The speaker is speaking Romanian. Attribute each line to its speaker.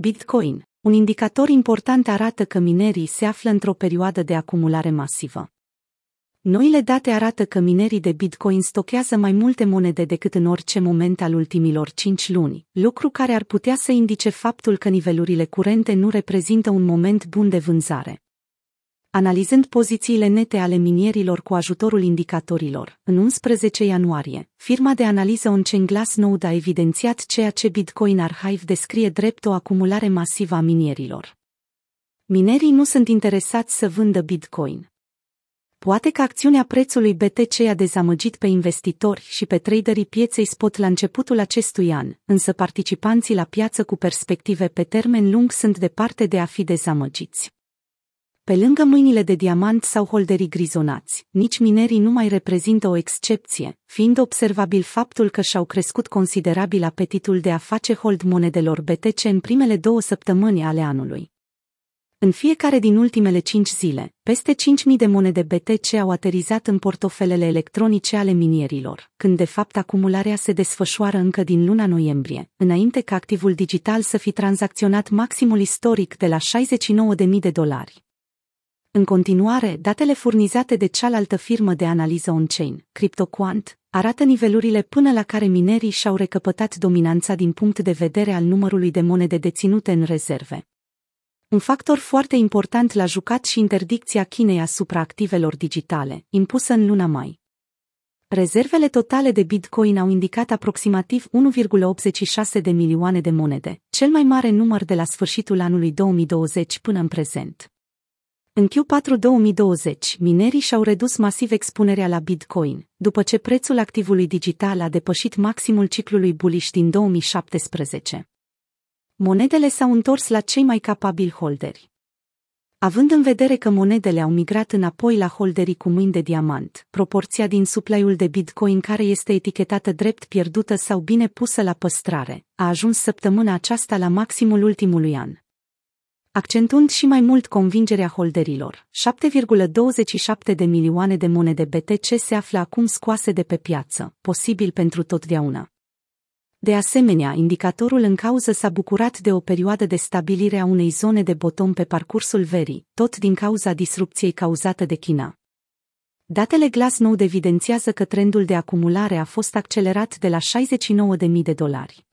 Speaker 1: Bitcoin, un indicator important arată că minerii se află într-o perioadă de acumulare masivă. Noile date arată că minerii de Bitcoin stochează mai multe monede decât în orice moment al ultimilor 5 luni, lucru care ar putea să indice faptul că nivelurile curente nu reprezintă un moment bun de vânzare. Analizând pozițiile nete ale minierilor cu ajutorul indicatorilor, în 11 ianuarie, firma de analiză on-chain Glassnode a evidențiat ceea ce Bitcoin Archive descrie drept o acumulare masivă a minierilor. Minerii nu sunt interesați să vândă Bitcoin. Poate că acțiunea prețului BTC a dezamăgit pe investitori și pe traderii pieței spot la începutul acestui an, însă participanții la piață cu perspective pe termen lung sunt departe de a fi dezamăgiți. Pe lângă mâinile de diamant sau holderii grizonați, nici minerii nu mai reprezintă o excepție, fiind observabil faptul că și-au crescut considerabil apetitul de a face hold monedelor BTC în primele două săptămâni ale anului. În fiecare din ultimele cinci zile, peste 5.000 de monede BTC au aterizat în portofelele electronice ale minierilor, când de fapt acumularea se desfășoară încă din luna noiembrie, înainte ca activul digital să fi tranzacționat maximul istoric de la 69.000 de dolari. În continuare, datele furnizate de cealaltă firmă de analiză on-chain, CryptoQuant, arată nivelurile până la care minerii și-au recăpătat dominanța din punct de vedere al numărului de monede deținute în rezerve. Un factor foarte important l-a jucat și interdicția Chinei asupra activelor digitale, impusă în luna mai. Rezervele totale de Bitcoin au indicat aproximativ 1,86 de milioane de monede, cel mai mare număr de la sfârșitul anului 2020 până în prezent. În Q4 2020, minerii și-au redus masiv expunerea la Bitcoin, după ce prețul activului digital a depășit maximul ciclului bullish din 2017. Monedele s-au întors la cei mai capabili holderi. Având în vedere că monedele au migrat înapoi la holderii cu mâini de diamant, proporția din supply-ul de Bitcoin care este etichetată drept pierdută sau bine pusă la păstrare, a ajuns săptămâna aceasta la maximul ultimului an accentuând și mai mult convingerea holderilor. 7,27 de milioane de monede BTC se află acum scoase de pe piață, posibil pentru totdeauna. De asemenea, indicatorul în cauză s-a bucurat de o perioadă de stabilire a unei zone de bottom pe parcursul verii, tot din cauza disrupției cauzată de China. Datele Glassnode evidențiază că trendul de acumulare a fost accelerat de la 69.000 de dolari.